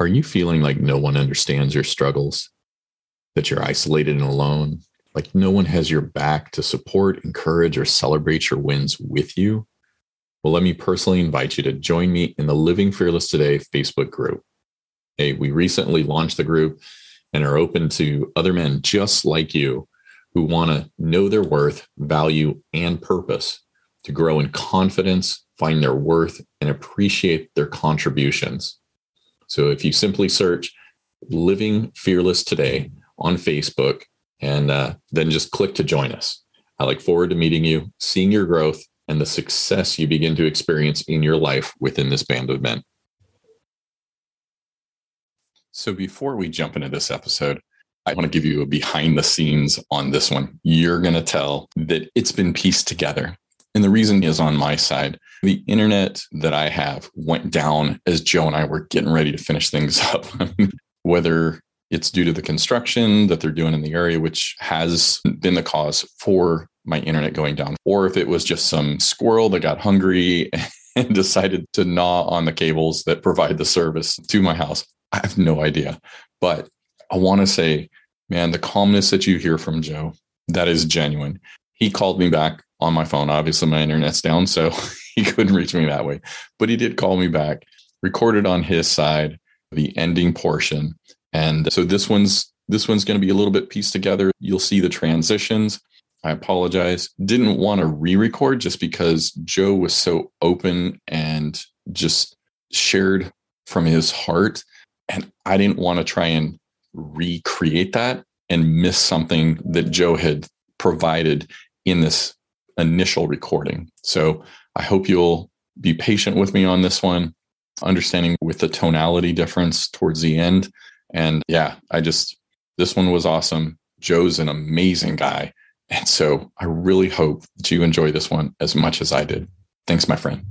Are you feeling like no one understands your struggles? That you're isolated and alone? Like no one has your back to support, encourage, or celebrate your wins with you? Well, let me personally invite you to join me in the Living Fearless Today Facebook group. Hey, we recently launched the group and are open to other men just like you who want to know their worth, value, and purpose to grow in confidence, find their worth, and appreciate their contributions. So if you simply search Living Fearless Today on Facebook and uh, then just click to join us. I look forward to meeting you, seeing your growth, and the success you begin to experience in your life within this band of men. So, before we jump into this episode, I want to give you a behind the scenes on this one. You're going to tell that it's been pieced together. And the reason is on my side. The internet that I have went down as Joe and I were getting ready to finish things up. Whether it's due to the construction that they're doing in the area, which has been the cause for my internet going down, or if it was just some squirrel that got hungry and decided to gnaw on the cables that provide the service to my house. I have no idea. But I want to say, man, the calmness that you hear from Joe, that is genuine. He called me back on my phone. Obviously, my internet's down, so he couldn't reach me that way. But he did call me back, recorded on his side the ending portion. And so this one's this one's going to be a little bit pieced together. You'll see the transitions. I apologize. Didn't want to re-record just because Joe was so open and just shared from his heart. And I didn't want to try and recreate that and miss something that Joe had provided in this initial recording. So I hope you'll be patient with me on this one, understanding with the tonality difference towards the end. And yeah, I just, this one was awesome. Joe's an amazing guy. And so I really hope that you enjoy this one as much as I did. Thanks, my friend.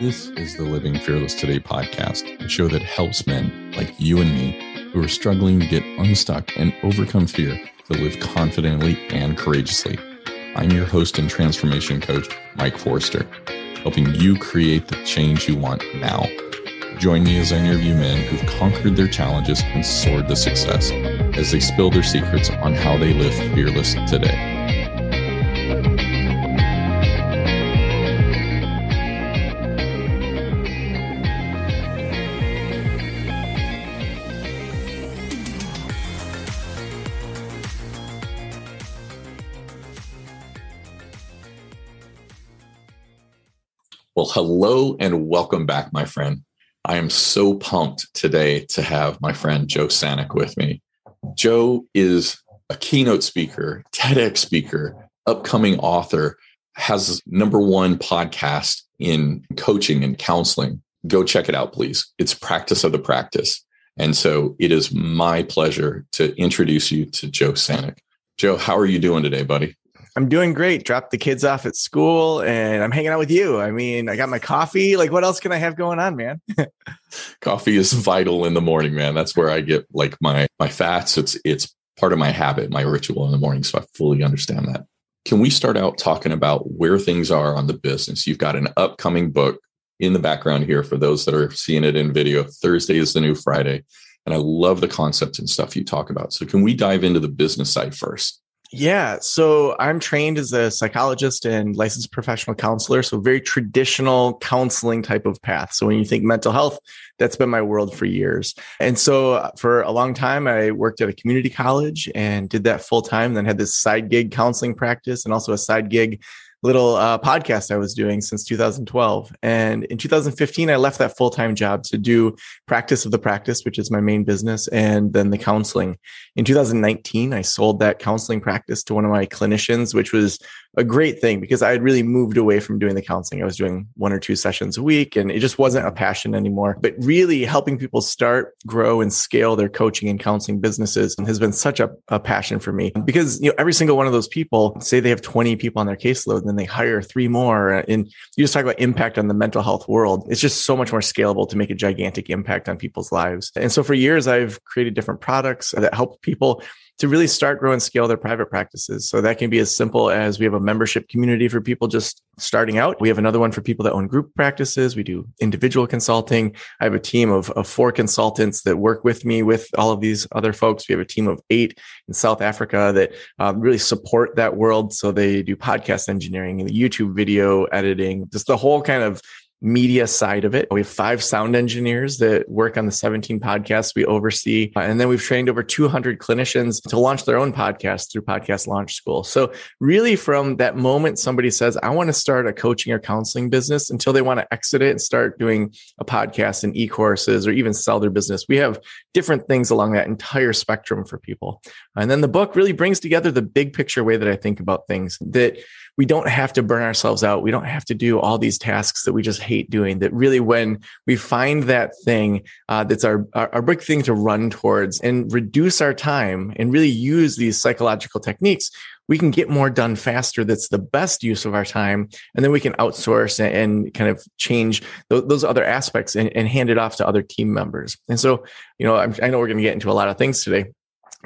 This is the Living Fearless Today podcast, a show that helps men like you and me who are struggling to get unstuck and overcome fear to live confidently and courageously. I'm your host and transformation coach, Mike Forster, helping you create the change you want now. Join me as I interview men who've conquered their challenges and soared to success as they spill their secrets on how they live fearless today. Hello and welcome back, my friend. I am so pumped today to have my friend Joe Sanok with me. Joe is a keynote speaker, TEDx speaker, upcoming author, has number one podcast in coaching and counseling. Go check it out, please. It's Practice of the Practice. And so it is my pleasure to introduce you to Joe Sanok. Joe, how are you doing today, buddy? I'm doing great. Dropped the kids off at school and I'm hanging out with you. I mean, I got my coffee. Like, what else can I have going on, man? coffee is vital in the morning, man. That's where I get like my my fats. It's it's part of my habit, my ritual in the morning. So I fully understand that. Can we start out talking about where things are on the business? You've got an upcoming book in the background here for those that are seeing it in video. Thursday is the new Friday. And I love the concept and stuff you talk about. So can we dive into the business side first? Yeah. So I'm trained as a psychologist and licensed professional counselor. So very traditional counseling type of path. So when you think mental health, that's been my world for years. And so uh, for a long time, I worked at a community college and did that full time, then had this side gig counseling practice and also a side gig little uh, podcast I was doing since 2012. And in 2015, I left that full time job to do practice of the practice, which is my main business, and then the counseling. In 2019, I sold that counseling practice to one of my clinicians, which was a great thing because I had really moved away from doing the counseling. I was doing one or two sessions a week and it just wasn't a passion anymore. But really helping people start, grow, and scale their coaching and counseling businesses has been such a, a passion for me because you know every single one of those people say they have 20 people on their caseload then they hire three more. Uh, and you just talk about impact on the mental health world. It's just so much more scalable to make a gigantic impact on people's lives. And so for years, I've created different products that help people to really start, grow, and scale their private practices. So that can be as simple as we have a membership community for people just starting out. We have another one for people that own group practices. We do individual consulting. I have a team of, of four consultants that work with me with all of these other folks. We have a team of eight in South Africa that um, really support that world. So they do podcast engineering and YouTube video editing, just the whole kind of media side of it. We have five sound engineers that work on the 17 podcasts we oversee. Uh, and then we've trained over 200 clinicians to launch their own podcast through Podcast Launch School. So, really, from that moment somebody says, I want to start a coaching or counseling business until they want to exit it and start doing a podcast and e courses or even sell their business, we have different things along that entire spectrum for people. And then the book really brings together the big picture way that I think about things that we don't have to burn ourselves out. We don't have to do all these tasks that we just hate doing. That really, when we find that thing uh, that's our, our, our big thing to run towards and reduce our time and really use these psychological techniques, we can get more done faster. That's the best use of our time. And then we can outsource and, kind of change th- those other aspects and, and, hand it off to other team members. And so, you know, I'm, I know we're going to get into a lot of things today,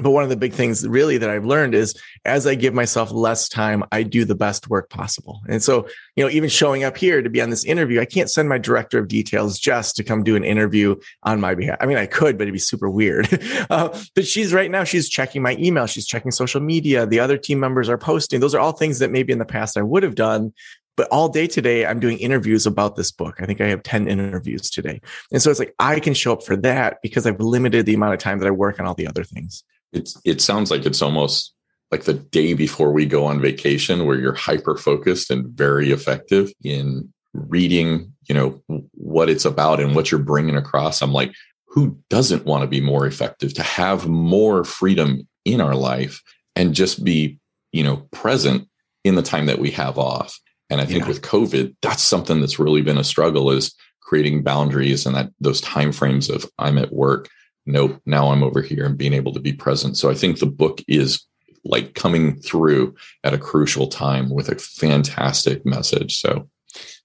but one of the big things really that I've learned is as I give myself less time, I do the best work possible. And so, you know, even showing up here to be on this interview, I can't send my director of details just to come do an interview on my behalf. I mean, I could, but it'd be super weird. uh, but she's right now, she's checking my email. She's checking social media. The other team members are posting. Those are all things that maybe in the past I would have done. But all day today, I'm doing interviews about this book. I think I have 10 interviews today. And so it's like I can show up for that because I've limited the amount of time that I work on all the other things it's it sounds like it's almost like the day before we go on vacation where you're hyper focused and very effective in reading you know what it's about and what you're bringing across i'm like who doesn't want to be more effective to have more freedom in our life and just be you know present in the time that we have off and i think yeah. with covid that's something that's really been a struggle is creating boundaries and that those time frames of i'm at work nope, now I'm over here and being able to be present. So I think the book is like coming through at a crucial time with a fantastic message. So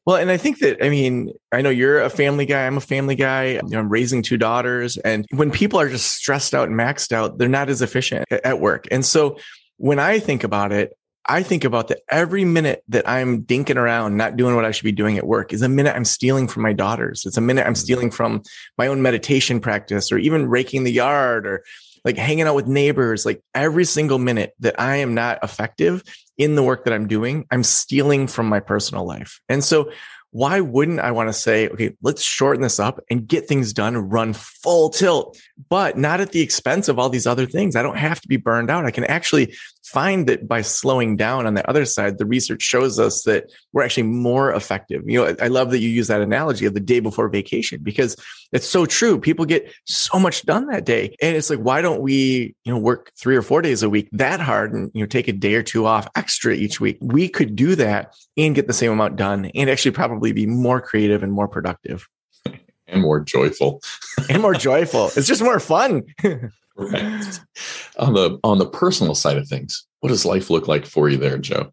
well, and I think that, I mean, I know you're a family guy. I'm a family guy. You know, I'm raising two daughters. And when people are just stressed out and maxed out, they're not as efficient at work. And so when I think about it, I think about that every minute that I'm dinking around, not doing what I should be doing at work is a minute I'm stealing from my daughters. It's a minute I'm mm-hmm. stealing from my own meditation practice or even raking the yard or like hanging out with neighbors. Like every single minute that I am not effective in the work that I'm doing, I'm stealing from my personal life. And so why wouldn't I want to say, okay, let's shorten this up and get things done, run full tilt, but not at the expense of all these other things. I don't have to be burned out. I can actually find that by slowing down on the other side, the research shows us that we're actually more effective. You know, I love that you use that analogy of the day before vacation because it's so true. People get so much done that day. And it's like, why don't we, you know, work three or four days a week that hard and, you know, take a day or two off extra each week? We could do that and get the same amount done and actually probably be more creative and more productive. And more joyful. and more joyful. It's just more fun. right. On the on the personal side of things, what does life look like for you there, Joe?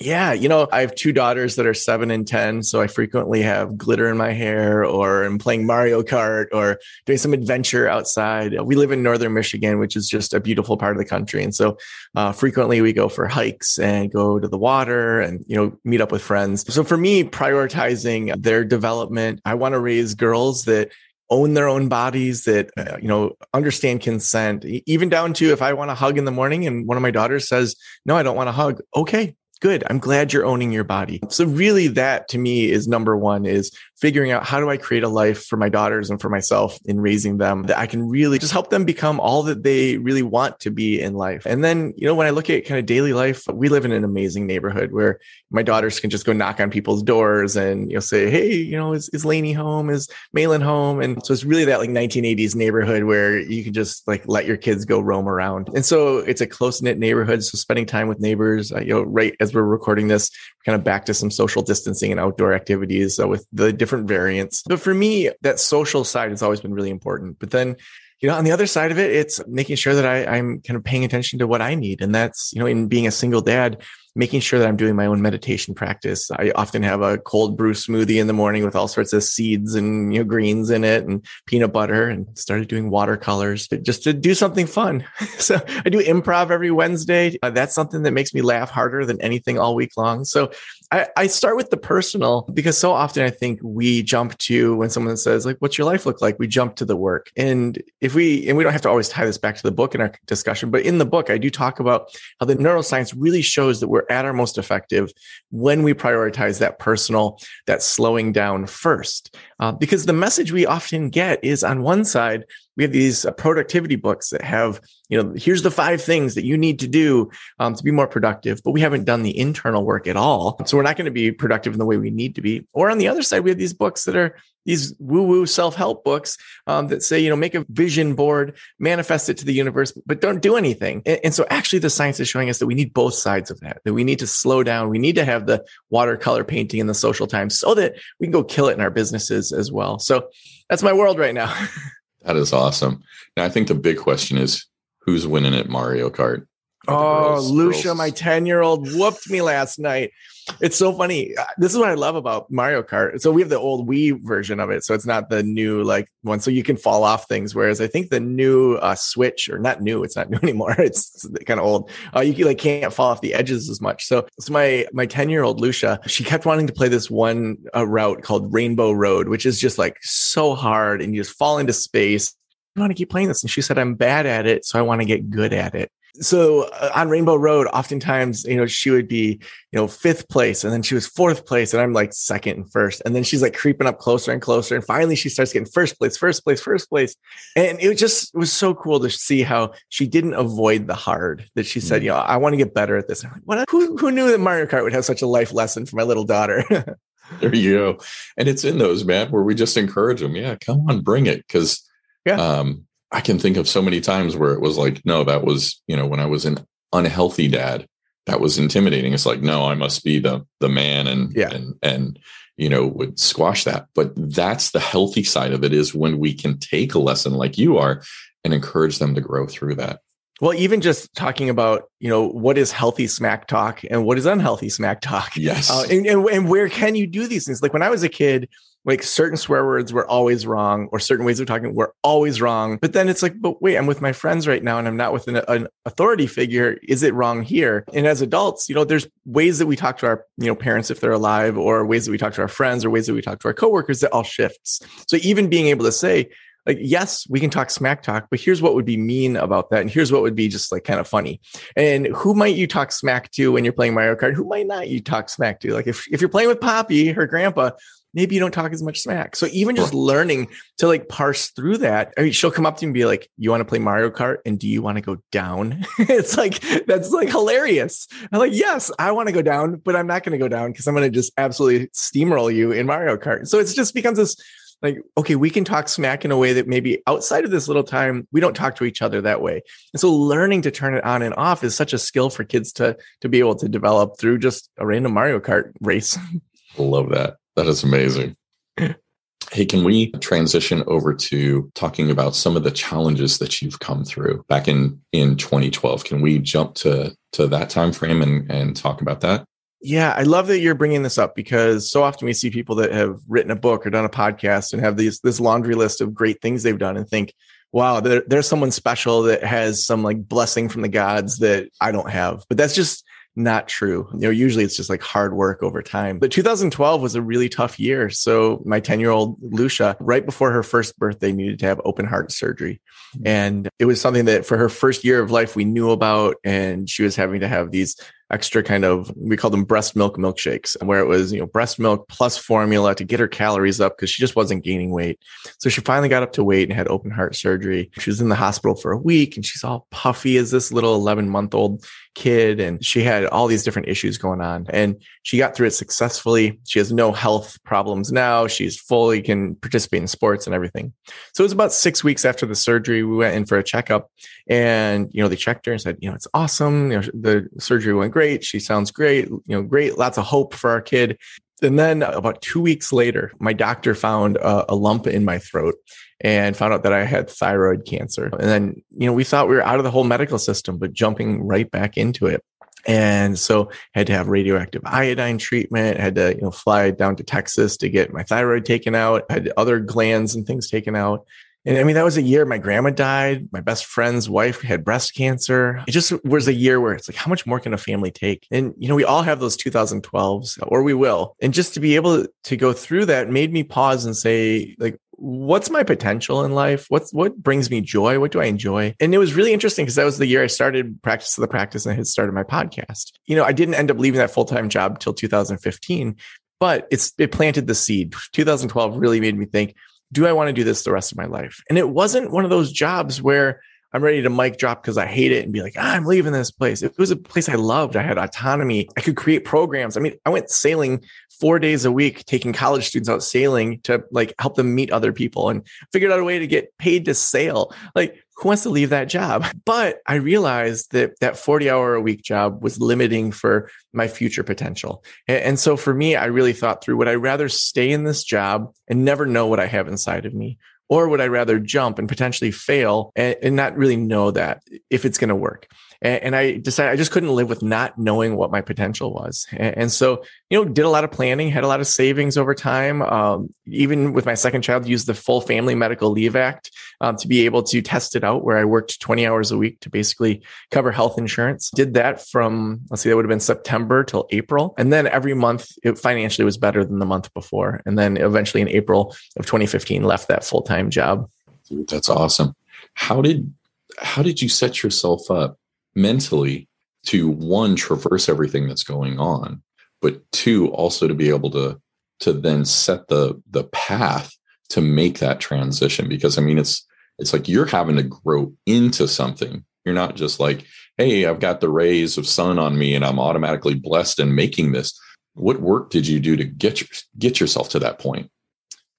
Yeah, you know, I have two daughters that are seven and 10. So I frequently have glitter in my hair or I'm playing Mario Kart or doing some adventure outside. We live in northern Michigan, which is just a beautiful part of the country. And so uh, frequently we go for hikes and go to the water and, you know, meet up with friends. So for me, prioritizing their development, I want to raise girls that own their own bodies that uh, you know understand consent. Even down to if i want to hug in the morning and one of my daughters says no i don't want to hug. Okay good. I'm glad you're owning your body. So really that to me is number one is figuring out how do I create a life for my daughters and for myself in raising them that I can really just help them become all that they really want to be in life. And then, you know, when I look at kind of daily life, we live in an amazing neighborhood where my daughters can just go knock on people's doors and, you know, say, Hey, you know, is, is Lainey home? Is Malin home? And so it's really that like 1980s neighborhood where you can just like let your kids go roam around. And so it's a close knit neighborhood. So spending time with neighbors, uh, you know, right as we're recording this, kind of back to some social distancing and outdoor activities uh, with the different variants. But for me, that social side has always been really important. But then, you know, on the other side of it, it's making sure that I, I'm kind of paying attention to what I need. And that's, you know, in being a single dad, making sure that I'm doing my own meditation practice. I often have a cold brew smoothie in the morning with all sorts of seeds and you know greens in it and peanut butter and started doing watercolors just to do something fun. so I do improv every Wednesday. Uh, that's something that makes me laugh harder than anything all week long. So I, I start with the personal because so often I think we jump to when someone says like, what's your life look like? We jump to the work. And if we, and we don't have to always tie this back to the book in our discussion, but in the book, I do talk about how the neuroscience really shows that we're at our most effective when we prioritize that personal, that slowing down first. Uh, because the message we often get is on one side, we have these uh, productivity books that have you know here's the five things that you need to do um, to be more productive but we haven't done the internal work at all so we're not going to be productive in the way we need to be or on the other side we have these books that are these woo woo self help books um, that say, you know, make a vision board, manifest it to the universe, but don't do anything. And, and, so actually the science is showing us that we need both sides of that, that we need to slow down. We need to have the watercolor painting and the social time so that we can go kill it in our businesses as well. So that's my world right now. That is awesome. Now, I think the big question is who's winning at Mario Kart? Oh, girls, Lucia, girls. my 10 year old, whooped me last night. It's so funny. Uh, this is what I love about Mario Kart. So we have the old Wii version of it. So it's not the new like one. So you can fall off things. Whereas I think the new uh, Switch, or not new, it's not new anymore. It's kind of old. Uh, you like can't fall off the edges as much. So, so my my 10 year old Lucia, she kept wanting to play this one uh, route called Rainbow Road, which is just like so hard and you just fall into space. I want to keep playing this. And she said, I'm bad at it. So I want to get good at it so uh, on Rainbow Road, oftentimes, you know, she would be, you know, fifth place and then she was fourth place and I'm like second and first. And then she's like creeping up closer and closer. And finally she starts getting first place, first place, first place. And it just was so cool to see how she didn't avoid the hard that she said, mm-hmm. you know, I want to get better at this. Like, what, who, who knew that Mario Kart would have such a life lesson for my little daughter? there you go. And it's in those, man, where we just encourage them. Yeah, come on, bring it. Cause yeah. um, I can think of so many times where it was like, no, that was, you know, when I was an unhealthy dad, that was intimidating. It's like, no, I must be the the man and yeah. and and you know, would squash that. But that's the healthy side of it is when we can take a lesson like you are and encourage them to grow through that. Well, even just talking about, you know, what is healthy smack talk and what is unhealthy smack talk. Yes. Uh, and, and, and where can you do these things? Like when I was a kid, like certain swear words were always wrong or certain ways of talking were always wrong. But then it's like, but wait, I'm with my friends right now and I'm not with an, an, authority figure. Is it wrong here? And as adults, you know, there's ways that we talk to our, you know, parents if they're alive or ways that we talk to our friends or ways that we talk to our coworkers that all shifts. So even being able to say, like, yes, we can talk smack talk, but here's what would be mean about that. And here's what would be just like kind of funny. And who might you talk smack to when you're playing Mario Kart? Who might not you talk smack to? Like if, if you're playing with Poppy, her grandpa, maybe you don't talk as much smack. So even just learning to like parse through that, I mean, she'll come up to me and be like, "You want to play Mario Kart? And do you want to go down?" it's like that's like hilarious. I'm like, "Yes, I want to go down, but I'm not going to go down because I'm going to just absolutely steamroll you in Mario Kart." So it just becomes this like okay we can talk smack in a way that maybe outside of this little time we don't talk to each other that way and so learning to turn it on and off is such a skill for kids to to be able to develop through just a random mario kart race love that that is amazing. Hey, can we transition over to talking about some of the challenges that you've come through back in in 2012? Can we jump to to that time frame and and talk about that? Yeah, I love that you're bringing this up because so often we see people that have written a book or done a podcast and have these this laundry list of great things they've done and think, wow, there, there's someone special that has some like blessing from the gods that I don't have. But that's just not true. You know, usually it's just like hard work over time. But 2012 was a really tough year. So my 10 year old Lucia, right before her first birthday, needed to have open heart surgery. Mm-hmm. And it was something that for her first year of life, we knew about. And she was having to have these extra kind of we call them breast milk milkshakes where it was you know breast milk plus formula to get her calories up because she just wasn't gaining weight. So she finally got up to weight and had open heart surgery. She was in the hospital for a week and she's all puffy as this little 11 month old kid and she had all these different issues going on. And she got through it successfully. She has no health problems now. She's fully can participate in sports and everything. So it was about six weeks after the surgery we went in for a checkup. And you know they checked her and said you know it's awesome. You know the surgery went great. She sounds great you know great. Lots of hope for our kid and then uh, about two weeks later my doctor found a, a lump in my throat and found out that I had thyroid cancer. And then, you know, we thought we were out of the whole medical system, but jumping right back into it. And so had to have radioactive iodine treatment, had to, you know, fly down to Texas to get my thyroid taken out, had other glands and things taken out. And I mean, that was a year my grandma died. My best friend's wife had breast cancer. It just was a year where it's like, how much more can a family take? And, you know, we all have those 2012s or we will. And just to be able to go through that made me pause and say, like, what's my potential in life? What's what brings me joy? What do I enjoy? And it was really interesting because that was the year I started practice of the practice and I had started my podcast. You know, I didn't end up leaving that full-time job till 2015, but it's it planted the seed. 2012 really made me think, do I want to do this the rest of my life? And it wasn't one of those jobs where I'm ready to mic drop because I hate it and be like, ah, I'm leaving this place. It was a place I loved. I had autonomy. I could create programs. I mean, I went sailing four days a week, taking college students out sailing to like help them meet other people and figured out a way to get paid to sail. Like, who wants to leave that job? But I realized that that 40 hour a week job was limiting for my future potential. And, so for me, I really thought through would I rather stay in this job and never know what I have inside of me? Or would I rather jump and potentially fail and, and not really know that if it's going to work? And, and, I decided I just couldn't live with not knowing what my potential was. And, and, so, you know, did a lot of planning, had a lot of savings over time. Um, even with my second child, used the full Family Medical Leave Act um, to be able to test it out, where I worked 20 hours a week to basically cover health insurance. Did that from, let's see, that would have been September till April. And then every month it financially was better than the month before. And then eventually in April of 2015, left that full time job. Dude, that's awesome. How did how did you set yourself up mentally to one traverse everything that's going on but two also to be able to to then set the the path to make that transition. Because i mean it's it's like you're having to grow into something. You're not just like hey i've got the rays of sun on me and i'm automatically blessed in making this. What work did you do to get your, get yourself to that point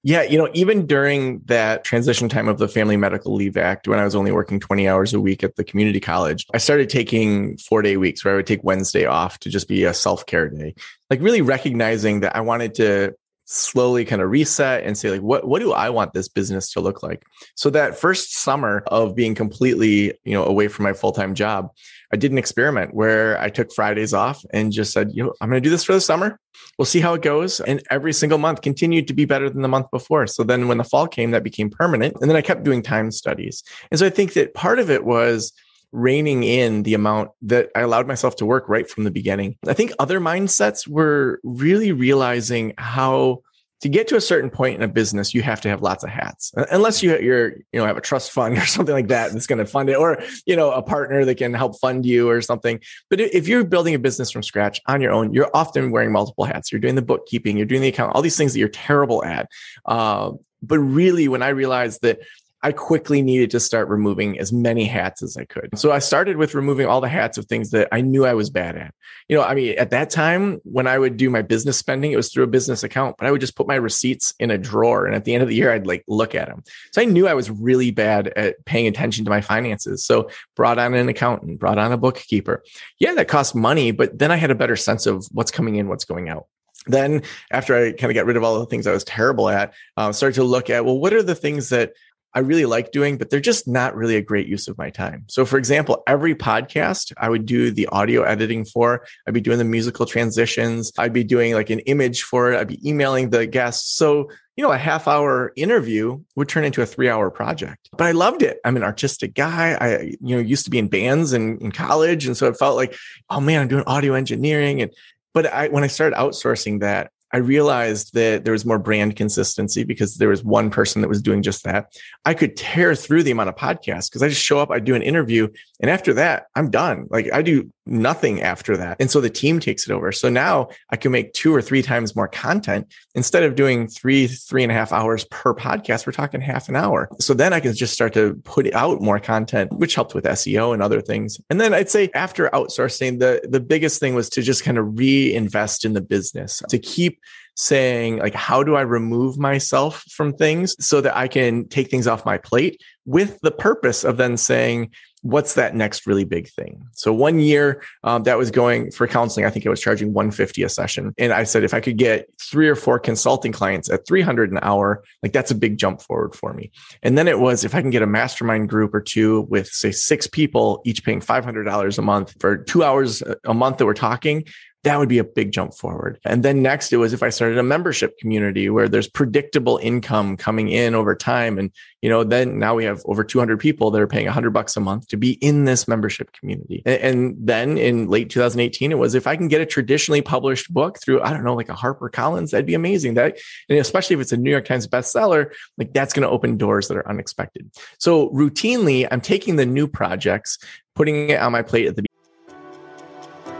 yeah, you know, even during that transition time of the Family Medical Leave Act, when I was only working 20 hours a week at the community college, I started taking four day weeks where I would take Wednesday off to just be a self care day. Like really recognizing that I wanted to slowly kind of reset and say like what what do I want this business to look like? So that first summer of being completely, you know, away from my full-time job, I did an experiment where I took Fridays off and just said, you know, I'm going to do this for the summer. We'll see how it goes. And every single month continued to be better than the month before. So then when the fall came, that became permanent. And then I kept doing time studies. And so I think that part of it was reining in the amount that I allowed myself to work right from the beginning. I think other mindsets were really realizing how to get to a certain point in a business, you have to have lots of hats, unless you you're you know have a trust fund or something like that that's going to fund it, or you know a partner that can help fund you or something. But if you're building a business from scratch on your own, you're often wearing multiple hats. You're doing the bookkeeping, you're doing the account, all these things that you're terrible at. Uh, but really, when I realized that I quickly needed to start removing as many hats as I could. So I started with removing all the hats of things that I knew I was bad at. You know, I mean, at that time, when I would do my business spending, it was through a business account, but I would just put my receipts in a drawer. And at the end of the year, I'd like look at them. So I knew I was really bad at paying attention to my finances. So brought on an accountant, brought on a bookkeeper. Yeah, that cost money, but then I had a better sense of what's coming in, what's going out then after i kind of got rid of all the things i was terrible at uh, started to look at well what are the things that I really like doing, but they're just not really a great use of my time. So, for example, every podcast I would do the audio editing for, I'd be doing the musical transitions, I'd be doing like an image for it, I'd be emailing the guests. So, you know, a half hour interview would turn into a three hour project. But I loved it. I'm an artistic guy. I, you know, used to be in bands and in college. And so it felt like, oh man, I'm doing audio engineering. And but I, when I started outsourcing that, I realized that there was more brand consistency because there was one person that was doing just that. I could tear through the amount of podcasts because I just show up, I do an interview, and after that, I'm done. Like I do nothing after that. And so the team takes it over. So now I can make two or three times more content instead of doing three, three and a half hours per podcast. We're talking half an hour. So then I can just start to put out more content, which helped with SEO and other things. And then I'd say after outsourcing, the, the biggest thing was to just kind of reinvest in the business to keep saying like how do i remove myself from things so that i can take things off my plate with the purpose of then saying what's that next really big thing? So one year um, that was going for counseling, I think I was charging 150 a session. And I said, if I could get three or four consulting clients at 300 an hour, like that's a big jump forward for me. And then it was, if I can get a mastermind group or two with say six people, each paying $500 a month for two hours a month that we're talking, that would be a big jump forward. And then next it was if I started a membership community where there's predictable income coming in over time. And, you know, then now we have over 200 people that are paying 100 bucks a month to be in this membership community. And, then in late 2018, it was if I can get a traditionally published book through, I don't know, like a Harper Collins, that'd be amazing. That, and especially if it's a New York Times bestseller, like that's going to open doors that are unexpected. So routinely, I'm taking the new projects, putting it on my plate at the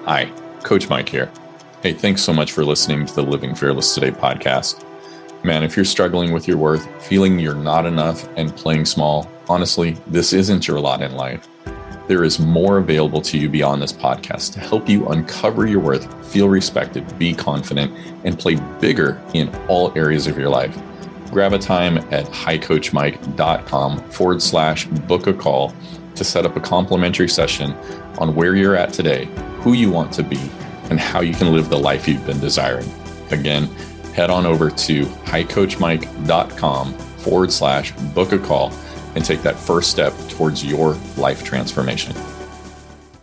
Hi. Coach Mike here. Hey, thanks so much for listening to the Living Fearless Today podcast. Man, if you're struggling with your worth, feeling you're not enough, and playing small, honestly, this isn't your lot in life. There is more available to you beyond this podcast to help you uncover your worth, feel respected, be confident, and play bigger in all areas of your life. Grab a time at highcoachmike.com forward slash book a call to set up a complimentary session on where you're at today who you want to be, and how you can live the life you've been desiring. Again, head on over to highcoachmike.com forward slash book a call and take that first step towards your life transformation.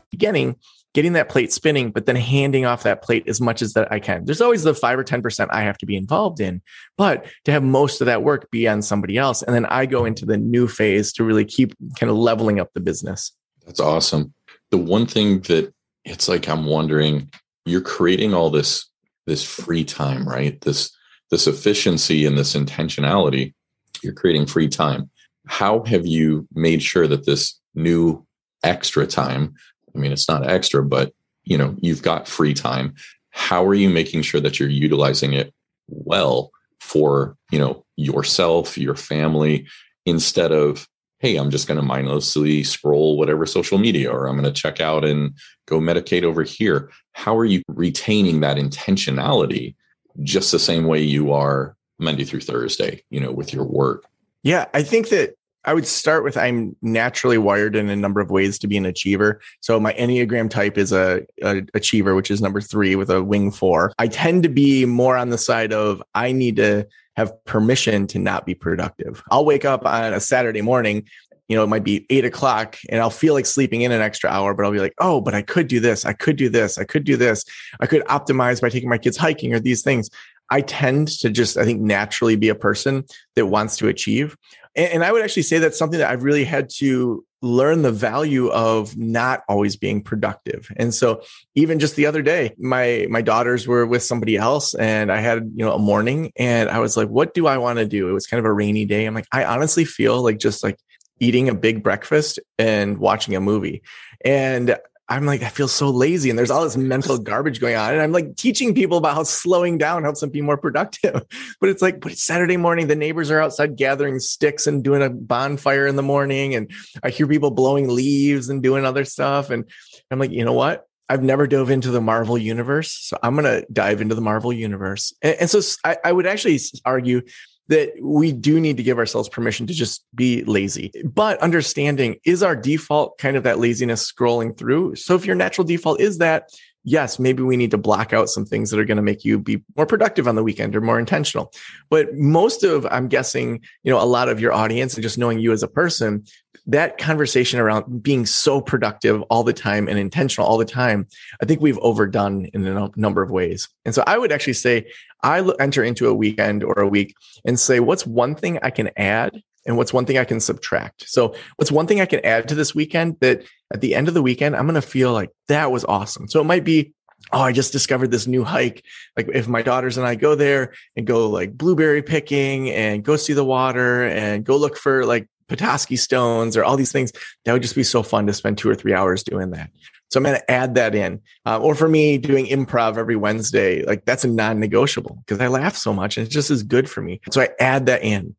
Beginning, getting that plate spinning, but then handing off that plate as much as that I can. There's always the five or 10% I have to be involved in, but to have most of that work be on somebody else. And then I go into the new phase to really keep kind of leveling up the business. That's awesome. The one thing that it's like I'm wondering, you're creating all this this free time, right? This this efficiency and this intentionality. You're creating free time. How have you made sure that this new extra time, I mean, it's not extra, but you know, you've got free time. How are you making sure that you're utilizing it well for, you know, yourself, your family, instead of hey, I'm just going to mindlessly scroll whatever social media, or I'm going to check out and go medicate over here. How are you retaining that intentionality just the same way you are Monday through Thursday, you know, with your work? Yeah, I think that I would start with I'm naturally wired in a number of ways to be an achiever. So my Enneagram type is a, a, achiever, which is number three with a wing four. I tend to be more on the side of I need to have permission to not be productive. I'll wake up on a Saturday morning, you know, it might be eight o'clock and I'll feel like sleeping in an extra hour, but I'll be like, oh, but I could do this. I could do this. I could do this. I could optimize by taking my kids hiking or these things. I tend to just, I think, naturally be a person that wants to achieve. And, and I would actually say that's something that I've really had to learn the value of not always being productive. And so even just the other day, my my daughters were with somebody else and I had, you know, a morning and I was like, what do I want to do? It was kind of a rainy day. I'm like, I honestly feel like just like eating a big breakfast and watching a movie. And I'm like, I feel so lazy. And there's all this mental garbage going on. And I'm like teaching people about how slowing down helps them be more productive. But it's like, but it's Saturday morning. The neighbors are outside gathering sticks and doing a bonfire in the morning. And I hear people blowing leaves and doing other stuff. And I'm like, you know what? I've never dove into the Marvel universe. So I'm going to dive into the Marvel universe. And, and so I, I would actually argue that we do need to give ourselves permission to just be lazy. But understanding is our default kind of that laziness scrolling through. So if your natural default is that, yes, maybe we need to block out some things that are going to make you be more productive on the weekend or more intentional. But most of, I'm guessing, you know, a lot of your audience and just knowing you as a person, that conversation around being so productive all the time and intentional all the time, I think we've overdone in a number of ways. And so I would actually say I enter into a weekend or a week and say, what's one thing I can add and what's one thing I can subtract? So, what's one thing I can add to this weekend that at the end of the weekend, I'm going to feel like that was awesome. So, it might be, oh, I just discovered this new hike. Like, if my daughters and I go there and go like blueberry picking and go see the water and go look for like Petoskey stones or all these things, that would just be so fun to spend two or three hours doing that. So I'm going to add that in. Uh, or for me, doing improv every Wednesday, like that's a non negotiable because I laugh so much and it's just as good for me. So I add that in.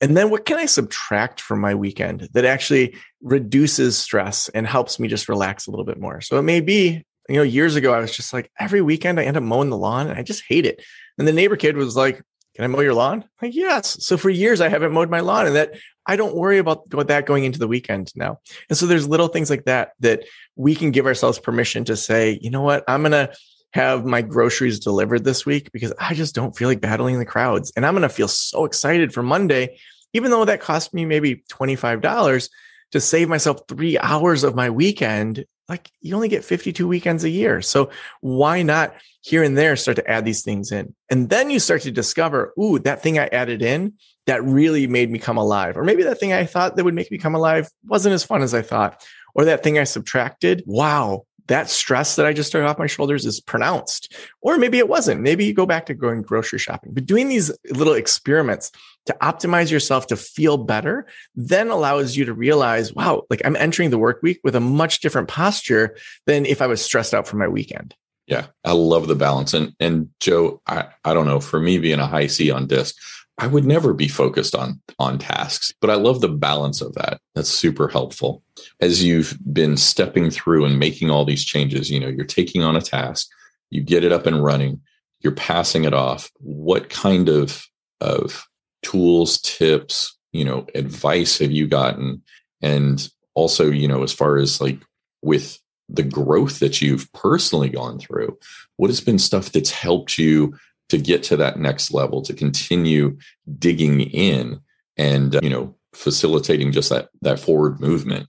And then what can I subtract from my weekend that actually reduces stress and helps me just relax a little bit more? So it may be, you know, years ago, I was just like, every weekend I end up mowing the lawn and I just hate it. And the neighbor kid was like, can I mow your lawn? Like, yes. So for years I haven't mowed my lawn and that I don't worry about that going into the weekend now. And so there's little things like that that we can give ourselves permission to say, you know what, I'm going to have my groceries delivered this week because I just don't feel like battling the crowds. And I'm going to feel so excited for Monday, even though that cost me maybe $25 to save myself three hours of my weekend. Like you only get 52 weekends a year. So why not here and there start to add these things in? And then you start to discover, ooh, that thing I added in that really made me come alive. Or maybe that thing I thought that would make me come alive wasn't as fun as I thought. Or that thing I subtracted, wow, that stress that I just took off my shoulders is pronounced. Or maybe it wasn't. Maybe you go back to going grocery shopping. But doing these little experiments to optimize yourself to feel better then allows you to realize, wow, like I'm entering the work week with a much different posture than if I was stressed out for my weekend. Yeah, I love the balance. And and Joe, I, I don't know, for me being a high C on DISC, I would never be focused on on tasks, but I love the balance of that. That's super helpful. As you've been stepping through and making all these changes, you know, you're taking on a task, you get it up and running, you're passing it off. What kind of of tools, tips, you know, advice have you gotten? And also, you know, as far as like with the growth that you've personally gone through, what has been stuff that's helped you to get to that next level to continue digging in and uh, you know facilitating just that that forward movement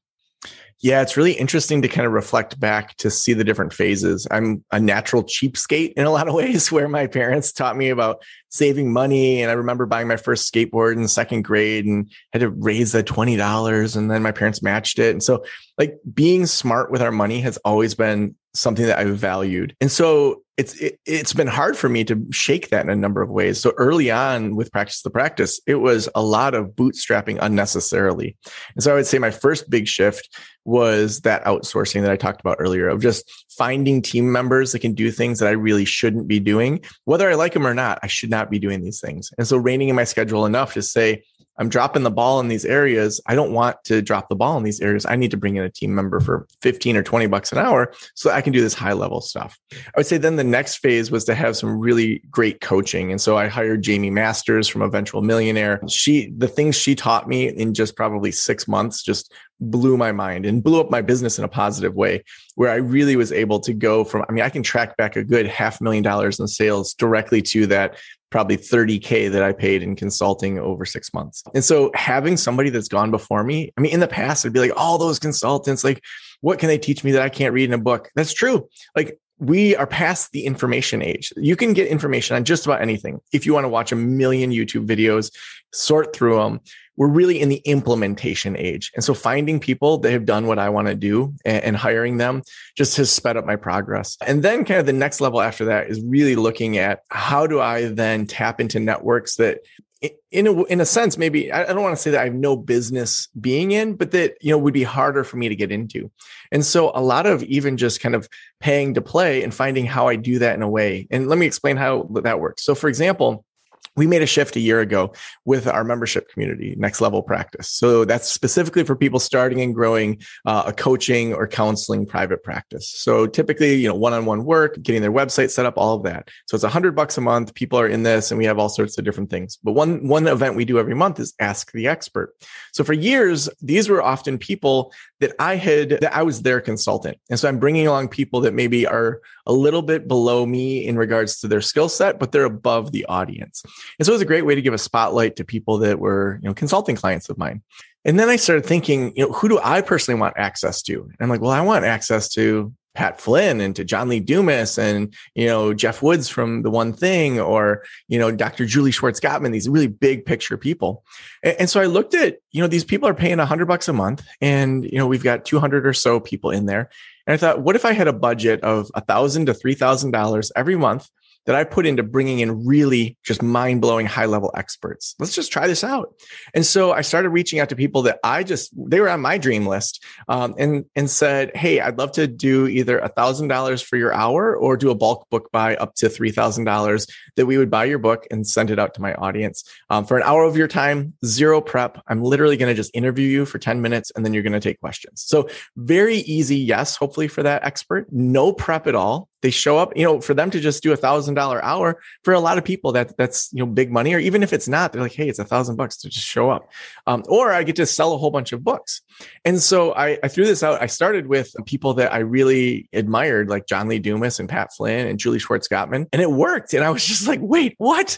yeah, it's really interesting to kind of reflect back to see the different phases. I'm a natural cheapskate in a lot of ways, where my parents taught me about saving money. And I remember buying my first skateboard in second grade and had to raise the $20 and then my parents matched it. And so like being smart with our money has always been something that I've valued. And so it's it, has been hard for me to shake that in a number of ways. So early on with practice the practice, it was a lot of bootstrapping unnecessarily. And so I would say my first big shift was that outsourcing that I talked about earlier of just finding team members that can do things that I really shouldn't be doing, whether I like them or not. I should not be doing these things. And so reining in my schedule enough to say, I'm dropping the ball in these areas. I don't want to drop the ball in these areas. I need to bring in a team member for 15 or 20 bucks an hour so I can do this high level stuff. I would say then the next phase was to have some really great coaching. And so I hired Jaime Masters from Eventual Millionaire. She, the things she taught me in just probably six months just blew my mind and blew up my business in a positive way where I really was able to go from, I mean, I can track back a good half million dollars in sales directly to that probably 30K that I paid in consulting over six months. And so having somebody that's gone before me, I mean, in the past, I'd be like, all those consultants, like, what can they teach me that I can't read in a book? That's true. Like, we are past the information age. You can get information on just about anything. If you want to watch a million YouTube videos, sort through them, we're really in the implementation age. And so finding people that have done what I want to do and, and, hiring them just has sped up my progress. And then kind of the next level after that is really looking at how do I then tap into networks that in a, in a sense, maybe I don't want to say that I have no business being in, but that, you know, would be harder for me to get into. And so a lot of even just kind of paying to play and finding how I do that in a way. And let me explain how that works. So for example, we made a shift a year ago with our membership community, Next Level Practice. So that's specifically for people starting and growing uh, a coaching or counseling private practice. So typically, you know, one-on-one work, getting their website set up, all of that. So it's a hundred bucks a month. People are in this, and we have all sorts of different things. But one one event we do every month is Ask the Expert. So for years, these were often people that I had that I was their consultant, and so I'm bringing along people that maybe are a little bit below me in regards to their skill set, but they're above the audience. And so it was a great way to give a spotlight to people that were, you know, consulting clients of mine. And then I started thinking, you know, who do I personally want access to? And I'm like, well, I want access to Pat Flynn and to John Lee Dumas and, you know, Geoff Woods from The One Thing or, you know, Dr. Julie Schwartz Gottman, these really big picture people. And, and so I looked at, you know, these people are paying a hundred bucks a month and, you know, we've got 200 or so people in there. And I thought, what if I had a budget of a thousand to three thousand dollars every month that I put into bringing in really just mind blowing high level experts. Let's just try this out. And so I started reaching out to people that I just, they were on my dream list um, and, and said, Hey, I'd love to do either a thousand dollars for your hour or do a bulk book buy up to $3,000 that we would buy your book and send it out to my audience um, for an hour of your time, zero prep. I'm literally going to just interview you for 10 minutes and then you're going to take questions. So very easy. Yes. Hopefully for that expert, no prep at all they show up, you know, for them to just do a thousand dollar hour for a lot of people that that's, you know, big money, or even if it's not, they're like, Hey, it's a thousand bucks to just show up. Um, or I get to sell a whole bunch of books. And so I, I threw this out. I started with people that I really admired, like John Lee Dumas and Pat Flynn and Julie Schwartz Gottman, and it worked. And I was just like, wait, what?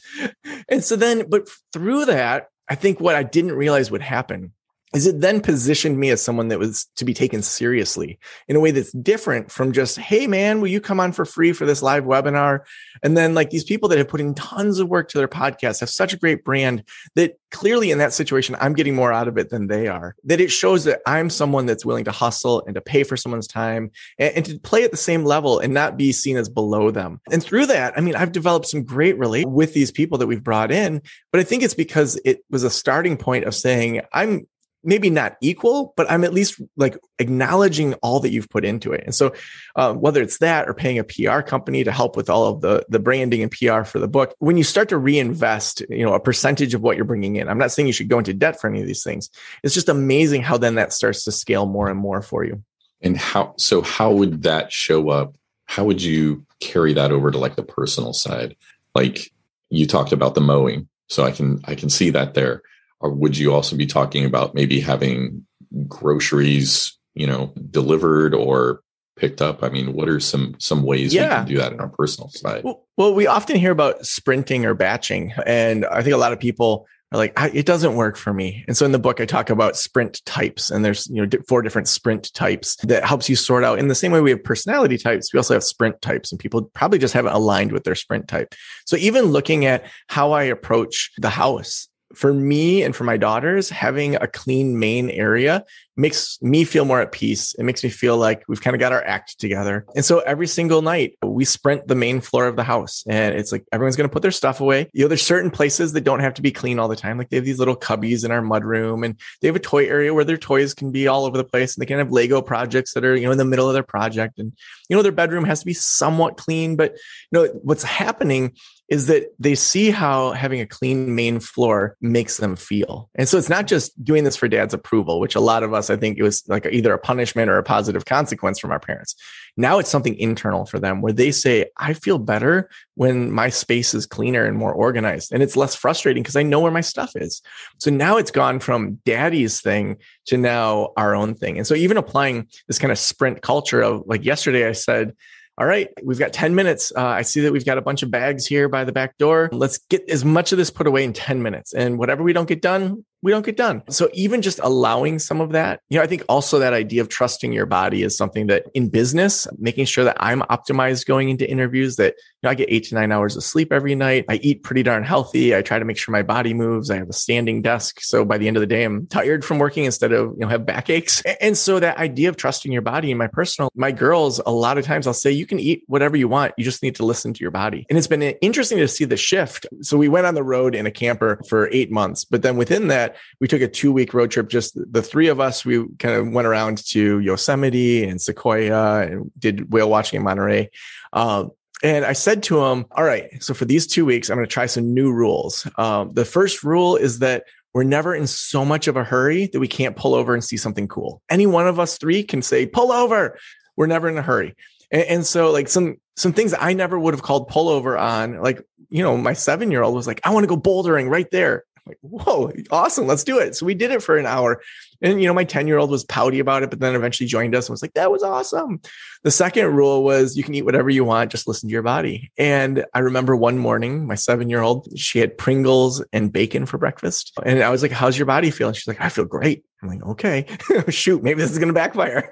And so then, but through that, I think what I didn't realize would happen is it then positioned me as someone that was to be taken seriously in a way that's different from just, hey man, will you come on for free for this live webinar? And then like these people that have put in tons of work to their podcast have such a great brand that clearly in that situation, I'm getting more out of it than they are. That it shows that I'm someone that's willing to hustle and to pay for someone's time and, and to play at the same level and not be seen as below them. And through that, I mean, I've developed some great relate with these people that we've brought in, but I think it's because it was a starting point of saying, I'm maybe not equal, but I'm at least like acknowledging all that you've put into it. And so, uh, whether it's that or paying a PR company to help with all of the the branding and PR for the book, when you start to reinvest, you know, a percentage of what you're bringing in, I'm not saying you should go into debt for any of these things. It's just amazing how then that starts to scale more and more for you. And how? So how would that show up? How would you carry that over to like the personal side? Like you talked about the mowing, so I can I can see that there or would you also be talking about maybe having groceries, you know, delivered or picked up? I mean, what are some some ways yeah. we can do that in our personal side? Well, well, we often hear about sprinting or batching, and I think a lot of people are like, it doesn't work for me. And so in the book, I talk about sprint types, and there's you know four different sprint types that helps you sort out. In the same way we have personality types, we also have sprint types, and people probably just haven't aligned with their sprint type. So even looking at how I approach the house for me and for my daughters, having a clean main area makes me feel more at peace. It makes me feel like we've kind of got our act together. And so every single night we sprint the main floor of the house and it's like everyone's going to put their stuff away. You know, there's certain places that don't have to be clean all the time. Like they have these little cubbies in our mudroom and they have a toy area where their toys can be all over the place and they can have Lego projects that are, you know, in the middle of their project. And, you know, their bedroom has to be somewhat clean, but you know, what's happening is that they see how having a clean main floor makes them feel. And so it's not just doing this for dad's approval, which a lot of us, I think it was like either a punishment or a positive consequence from our parents. Now it's something internal for them where they say, I feel better when my space is cleaner and more organized. And it's less frustrating because I know where my stuff is. So now it's gone from daddy's thing to now our own thing. And so even applying this kind of sprint culture of like yesterday, I said, all right, we've got 10 minutes. Uh, I see that we've got a bunch of bags here by the back door. Let's get as much of this put away in 10 minutes. And whatever we don't get done, we don't get done. So even just allowing some of that, you know, I think also that idea of trusting your body is something that in business, making sure that I'm optimized going into interviews, that you know, I get eight to nine hours of sleep every night. I eat pretty darn healthy. I try to make sure my body moves. I have a standing desk. So by the end of the day, I'm tired from working instead of, you know, have backaches. And so that idea of trusting your body in my personal, my girls, a lot of times I'll say, you can eat whatever you want. You just need to listen to your body. And it's been interesting to see the shift. So we went on the road in a camper for eight months, but then within that, we took a two week road trip. Just the three of us, we kind of went around to Yosemite and Sequoia and did whale watching in Monterey. Um, and I said to him, All right, so for these two weeks, I'm going to try some new rules. Um, the first rule is that we're never in so much of a hurry that we can't pull over and see something cool. Any one of us three can say, Pull over. We're never in a hurry. And, and so, like, some some things I never would have called pullover on, like, you know, my seven year old was like, I want to go bouldering right there like, whoa, awesome, let's do it. So we did it for an hour. And, you know, my 10 year old was pouty about it, but then eventually joined us and was like, that was awesome. The second rule was you can eat whatever you want, just listen to your body. And I remember one morning, my seven year old, she had Pringles and bacon for breakfast. And I was like, how's your body feel? She's like, I feel great. I'm like, okay, shoot, maybe this is going to backfire.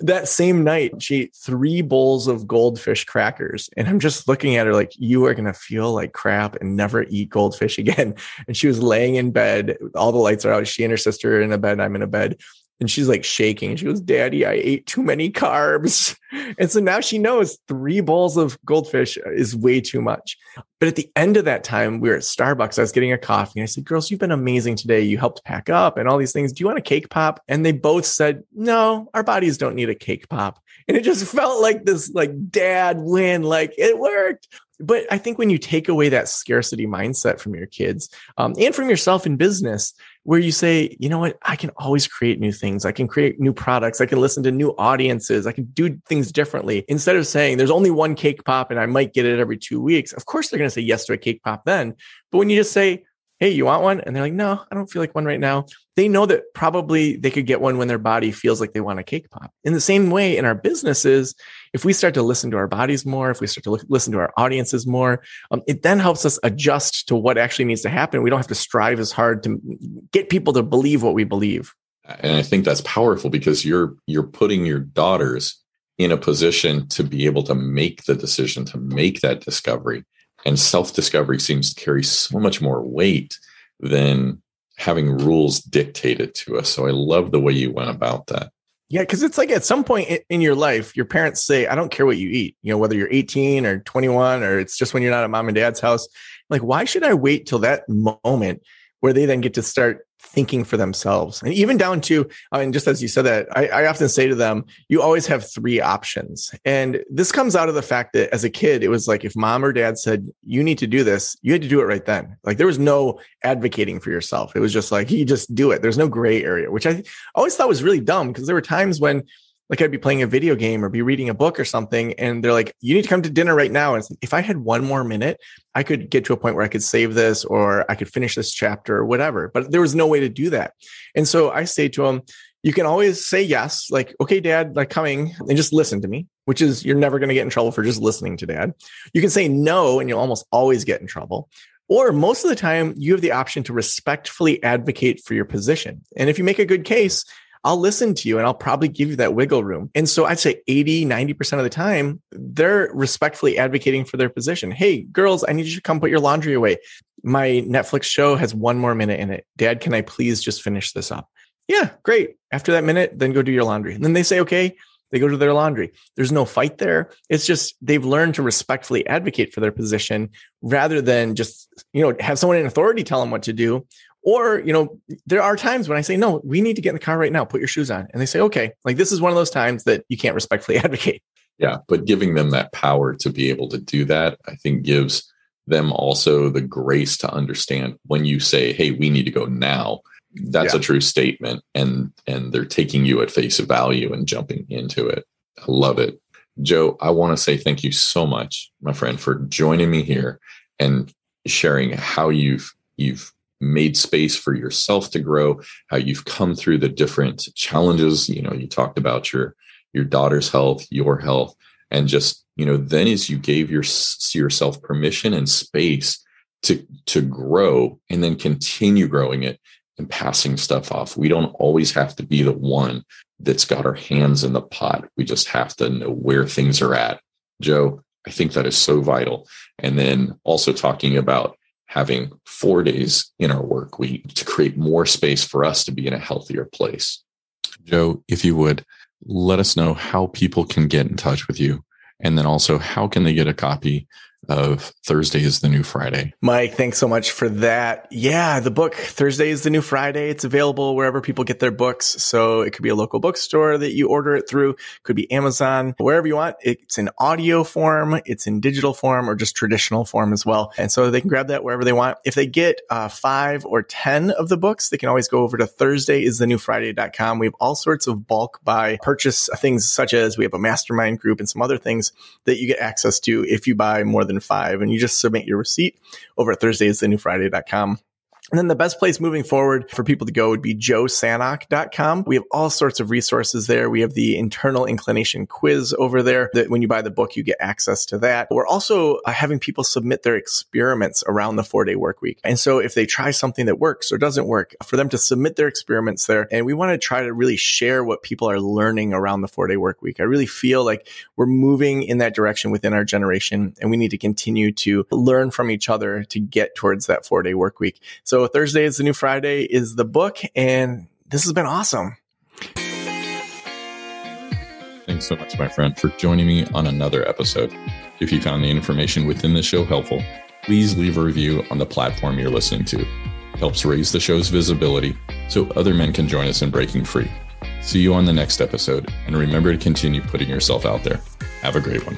that same night, she ate three bowls of goldfish crackers. And I'm just looking at her like, you are going to feel like crap and never eat goldfish again. And she was laying in bed. All the lights are out. She and her sister in a bed. I'm in a bed. And she's like shaking. She goes, Daddy, I ate too many carbs. And so now she knows three bowls of goldfish is way too much. But at the end of that time, we were at Starbucks. I was getting a coffee. And I said, Girls, you've been amazing today. You helped pack up and all these things. Do you want a cake pop? And they both said, No, our bodies don't need a cake pop. And it just felt like this like dad win, like it worked but I think when you take away that scarcity mindset from your kids um, and from yourself in business, where you say, you know what, I can always create new things. I can create new products. I can listen to new audiences. I can do things differently. Instead of saying there's only one cake pop and I might get it every two weeks, of course they're going to say yes to a cake pop then. But when you just say, hey, you want one? And they're like, no, I don't feel like one right now. They know that probably they could get one when their body feels like they want a cake pop. In the same way, in our businesses, if we start to listen to our bodies more, if we start to look, listen to our audiences more, um, it then helps us adjust to what actually needs to happen. We don't have to strive as hard to get people to believe what we believe. And I think that's powerful because you're you're putting your daughters in a position to be able to make the decision to make that discovery and self discovery seems to carry so much more weight than having rules dictated to us. So I love the way you went about that. Yeah, because it's like at some point in your life, your parents say, I don't care what you eat, you know, whether you're 18 or 21, or it's just when you're not at mom and dad's house. Like, why should I wait till that moment where they then get to start thinking for themselves. And even down to, I mean, just as you said that, I, I, often say to them, you always have three options. And this comes out of the fact that as a kid, it was like if mom or dad said, you need to do this, you had to do it right then. Like there was no advocating for yourself. It was just like, you just do it. There's no gray area, which I always thought was really dumb because there were times when like I'd be playing a video game or be reading a book or something, and they're like, "You need to come to dinner right now." And if I had one more minute, I could get to a point where I could save this or I could finish this chapter or whatever. But there was no way to do that, and so I say to them, "You can always say yes, like, okay, Dad, like coming, and just listen to me." Which is you're never going to get in trouble for just listening to Dad. You can say no, and you'll almost always get in trouble. Or most of the time, you have the option to respectfully advocate for your position. And if you make a good case, I'll listen to you and I'll probably give you that wiggle room. And so I'd say 80, 90% of the time, they're respectfully advocating for their position. Hey, girls, I need you to come put your laundry away. My Netflix show has one more minute in it. Dad, can I please just finish this up? Yeah, great. After that minute, then go do your laundry. And then they say, okay, they go to their laundry. There's no fight there. It's just they've learned to respectfully advocate for their position rather than just, you know, have someone in authority tell them what to do or, you know, there are times when I say, no, we need to get in the car right now, put your shoes on. And they say, okay, like this is one of those times that you can't respectfully advocate. Yeah. But giving them that power to be able to do that, I think gives them also the grace to understand when you say, hey, we need to go now. That's yeah. a true statement. And and they're taking you at face value and jumping into it. I love it. Joe, I want to say thank you so much, my friend, for joining me here and sharing how you've you've made space for yourself to grow, how you've come through the different challenges. You know, you talked about your your daughter's health, your health, and just you know, then as you gave your yourself permission and space to to grow, and then continue growing it and passing stuff off. We don't always have to be the one that's got our hands in the pot. We just have to know where things are at. Joe, I think that is so vital. And then also talking about having four days in our work week to create more space for us to be in a healthier place. Joe, if you would, let us know how people can get in touch with you. And then also, how can they get a copy of Thursday is the New Friday. Mike, thanks so much for that. Yeah, the book Thursday is the New Friday. It's available wherever people get their books. So it could be a local bookstore that you order it through, could be Amazon, wherever you want. It's in audio form, it's in digital form, or just traditional form as well. And so they can grab that wherever they want. If they get uh, five or 10 of the books, they can always go over to Thursday is the new Friday.com. We have all sorts of bulk buy purchase things such as we have a mastermind group and some other things that you get access to if you buy more than five. And you just submit your receipt over at thursdaysthenewfriday.com. And then the best place moving forward for people to go would be joesanok.com. We have all sorts of resources there. We have the internal inclination quiz over there that when you buy the book, you get access to that. We're also uh, having people submit their experiments around the four day work week. And so if they try something that works or doesn't work, for them to submit their experiments there. And we want to try to really share what people are learning around the four day work week. I really feel like we're moving in that direction within our generation and we need to continue to learn from each other to get towards that four day work week. So so Thursday is the new Friday is the book, and this has been awesome. Thanks so much, my friend, for joining me on another episode. If you found the information within the show helpful, please leave a review on the platform you're listening to. It helps raise the show's visibility so other men can join us in breaking free. See you on the next episode, and remember to continue putting yourself out there. Have a great one.